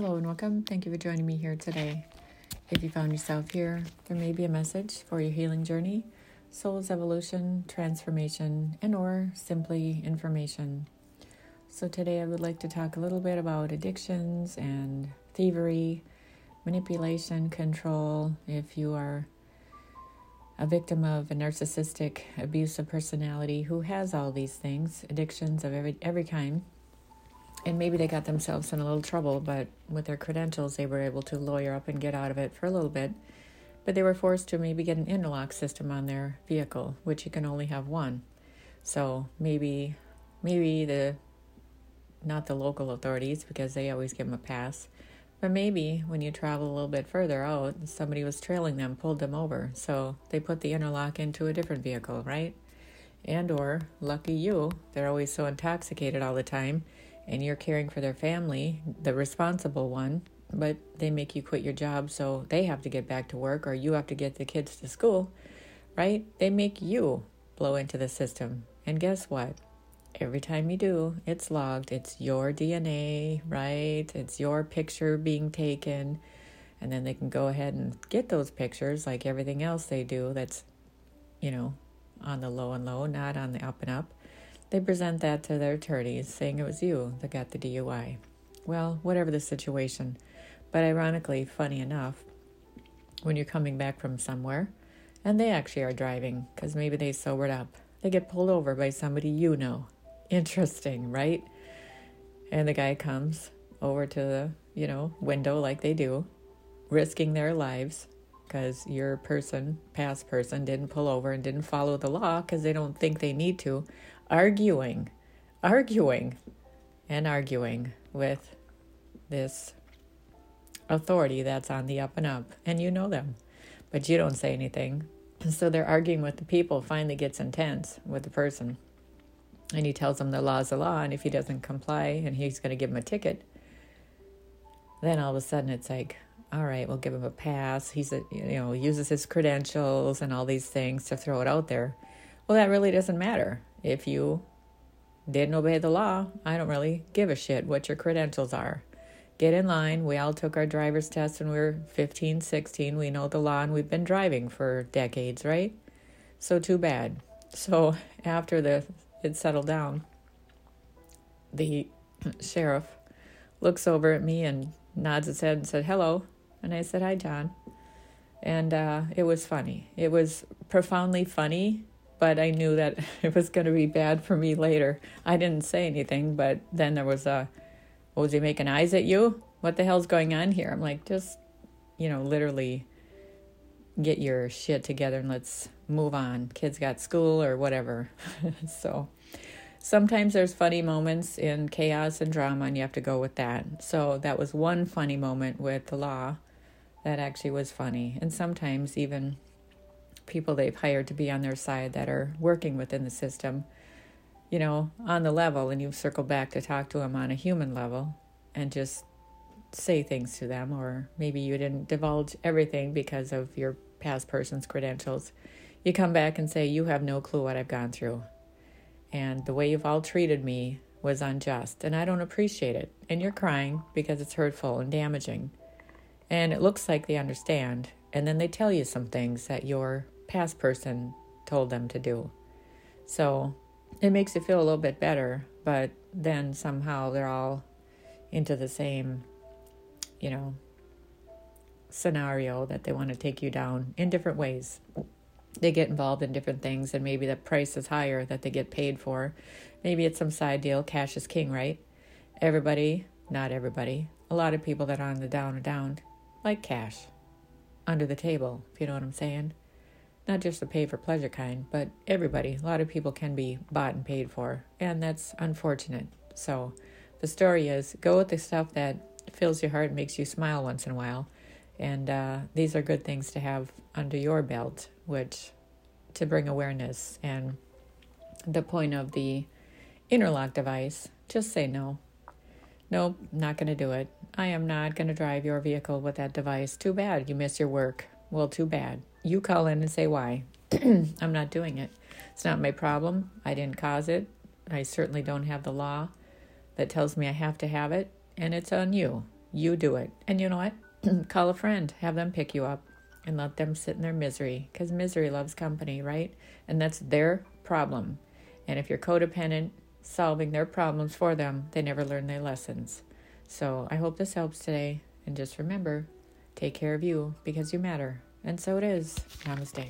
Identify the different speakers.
Speaker 1: Hello and welcome. Thank you for joining me here today. If you found yourself here, there may be a message for your healing journey, soul's evolution, transformation, and or simply information. So today I would like to talk a little bit about addictions and thievery, manipulation, control. If you are a victim of a narcissistic abusive personality who has all these things, addictions of every every kind, and maybe they got themselves in a little trouble, but with their credentials, they were able to lawyer up and get out of it for a little bit. But they were forced to maybe get an interlock system on their vehicle, which you can only have one. So maybe, maybe the, not the local authorities because they always give them a pass, but maybe when you travel a little bit further out, somebody was trailing them, pulled them over, so they put the interlock into a different vehicle, right? And or lucky you, they're always so intoxicated all the time and you're caring for their family, the responsible one, but they make you quit your job so they have to get back to work or you have to get the kids to school, right? They make you blow into the system. And guess what? Every time you do, it's logged. It's your DNA, right? It's your picture being taken. And then they can go ahead and get those pictures like everything else they do that's, you know, on the low and low, not on the up and up. They present that to their attorneys, saying it was you that got the DUI. Well, whatever the situation. But ironically, funny enough, when you're coming back from somewhere, and they actually are driving because maybe they sobered up, they get pulled over by somebody you know. Interesting, right? And the guy comes over to the, you know, window like they do, risking their lives because your person, past person, didn't pull over and didn't follow the law because they don't think they need to arguing, arguing, and arguing with this authority that's on the up and up. And you know them, but you don't say anything. so they're arguing with the people, finally gets intense with the person. And he tells them the law's the law, and if he doesn't comply and he's going to give him a ticket, then all of a sudden it's like, all right, we'll give him a pass. He's a, you know, uses his credentials and all these things to throw it out there. Well, that really doesn't matter if you didn't obey the law, I don't really give a shit what your credentials are. Get in line. We all took our driver's test when we were 15, 16. We know the law and we've been driving for decades, right? So too bad. So after the it settled down, the sheriff looks over at me and nods his head and said, Hello. And I said, Hi, John. And uh, it was funny. It was profoundly funny but I knew that it was going to be bad for me later. I didn't say anything, but then there was a, was he making eyes at you? What the hell's going on here? I'm like, just, you know, literally get your shit together and let's move on. Kids got school or whatever. so sometimes there's funny moments in chaos and drama, and you have to go with that. So that was one funny moment with the law that actually was funny. And sometimes even people they've hired to be on their side that are working within the system, you know, on the level, and you circle back to talk to them on a human level and just say things to them, or maybe you didn't divulge everything because of your past person's credentials. You come back and say, You have no clue what I've gone through. And the way you've all treated me was unjust, and I don't appreciate it. And you're crying because it's hurtful and damaging. And it looks like they understand. And then they tell you some things that you're past person told them to do. So it makes you feel a little bit better, but then somehow they're all into the same, you know, scenario that they want to take you down in different ways. They get involved in different things, and maybe the price is higher that they get paid for. Maybe it's some side deal. Cash is king, right? Everybody, not everybody, a lot of people that are on the down and down like cash under the table, if you know what I'm saying not just the pay for pleasure kind, but everybody. A lot of people can be bought and paid for, and that's unfortunate. So, the story is go with the stuff that fills your heart and makes you smile once in a while. And uh, these are good things to have under your belt, which to bring awareness. And the point of the interlock device, just say no. Nope, not going to do it. I am not going to drive your vehicle with that device. Too bad you miss your work. Well, too bad. You call in and say why. I'm not doing it. It's not my problem. I didn't cause it. I certainly don't have the law that tells me I have to have it, and it's on you. You do it. And you know what? Call a friend, have them pick you up, and let them sit in their misery because misery loves company, right? And that's their problem. And if you're codependent, solving their problems for them, they never learn their lessons. So I hope this helps today. And just remember take care of you because you matter. And so it is. Namaste.